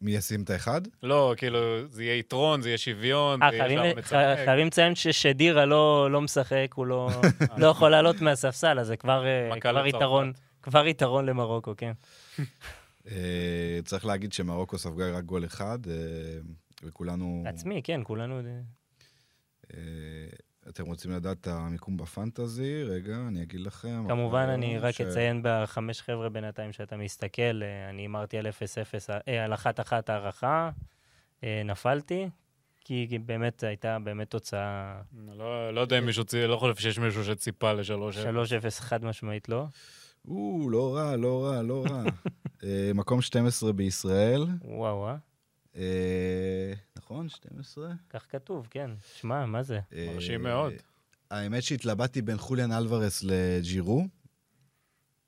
מי ישים את האחד? לא, כאילו, זה יהיה יתרון, זה יהיה שוויון, אה, זה יהיה חייבים- לציין ששדירה לא לא משחק, הוא לא לא יכול לעלות מהספסל, אז זה כבר אה. יתרון, כבר יתרון למרוקו, כן. אה, צריך להגיד שמרוקו ספגה רק גול אחד, אה, וכולנו... עצמי, כן, כולנו... אה, אתם רוצים לדעת את המיקום בפנטזי? רגע, אני אגיד לכם. כמובן, אני רק ש- אציין בחמש חבר'ה בינתיים שאתה מסתכל, אה, אני הימרתי על 0-0, אה, על 1-1 הערכה, אה, נפלתי, כי כי באמת הייתה באמת תוצאה לא לא יודע אם מישהו, לא חושב שיש מישהו שציפה לשלוש. 3-0 חד משמעית לא. או, לא רע, לא רע, לא רע. אה, מקום 12 בישראל. וואו, אה? אה, נכון? 12? כך כתוב, כן. שמע, מה זה? מרשים אה, מאוד. האמת שהתלבטתי בין חוליאן אלוורס לג'ירו,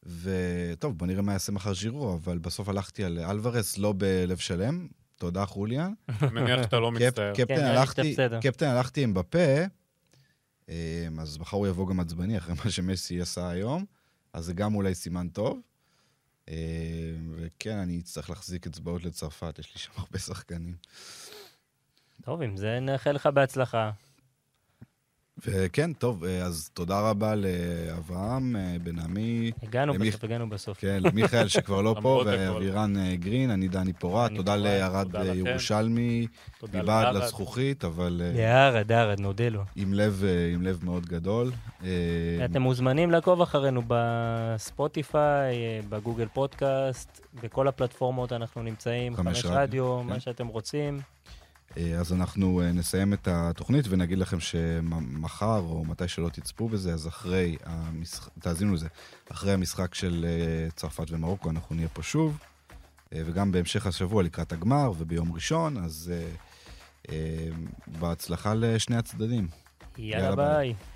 וטוב, בוא נראה מה יעשה מחר ג'ירו, אבל בסוף הלכתי על אלוורס, לא בלב שלם. תודה, חוליאן. אני מניח שאתה לא מצטער. קפטן כן, הלכתי. קפטן הלכתי עם בפה, אה, אז מחר הוא יבוא גם עצבני אחרי מה שמסי עשה היום, אז זה גם אולי סימן טוב. אה, וכן, אני אצטרך להחזיק אצבעות לצרפת, יש לי שם הרבה שחקנים. טוב, עם זה נאחל לך בהצלחה. וכן, טוב, אה, אז תודה רבה לאברהם אה, בן עמי, הגענו למי- בסוף, הגענו בסוף. כן, למיכאל שכבר לא פה. ואבירן אה, גרין, אני דני פורט, תודה לכם. ירושלמי, מבעד. לזכוכית, אבל יארד, יארד, נודה לו. עם לב, עם לב מאוד גדול. אתם מוזמנים לעקוב אחרינו בספוטיפיי, בגוגל פודקאסט, בכל הפלטפורמות אנחנו נמצאים, חמש רדיו, כן. מה שאתם רוצים. אה, אז אנחנו אה, נסיים את התוכנית ונגיד לכם שמחר, או מתי שלא תצפו בזה, אז אחרי המשחק, תאזינו לזה, אחרי המשחק של אה, צרפת ומרוקו אנחנו נהיה פה שוב, וגם בהמשך השבוע לקראת הגמר וביום ראשון, אז בהצלחה לשני הצדדים. יאללה יאללה, ביי. ביי.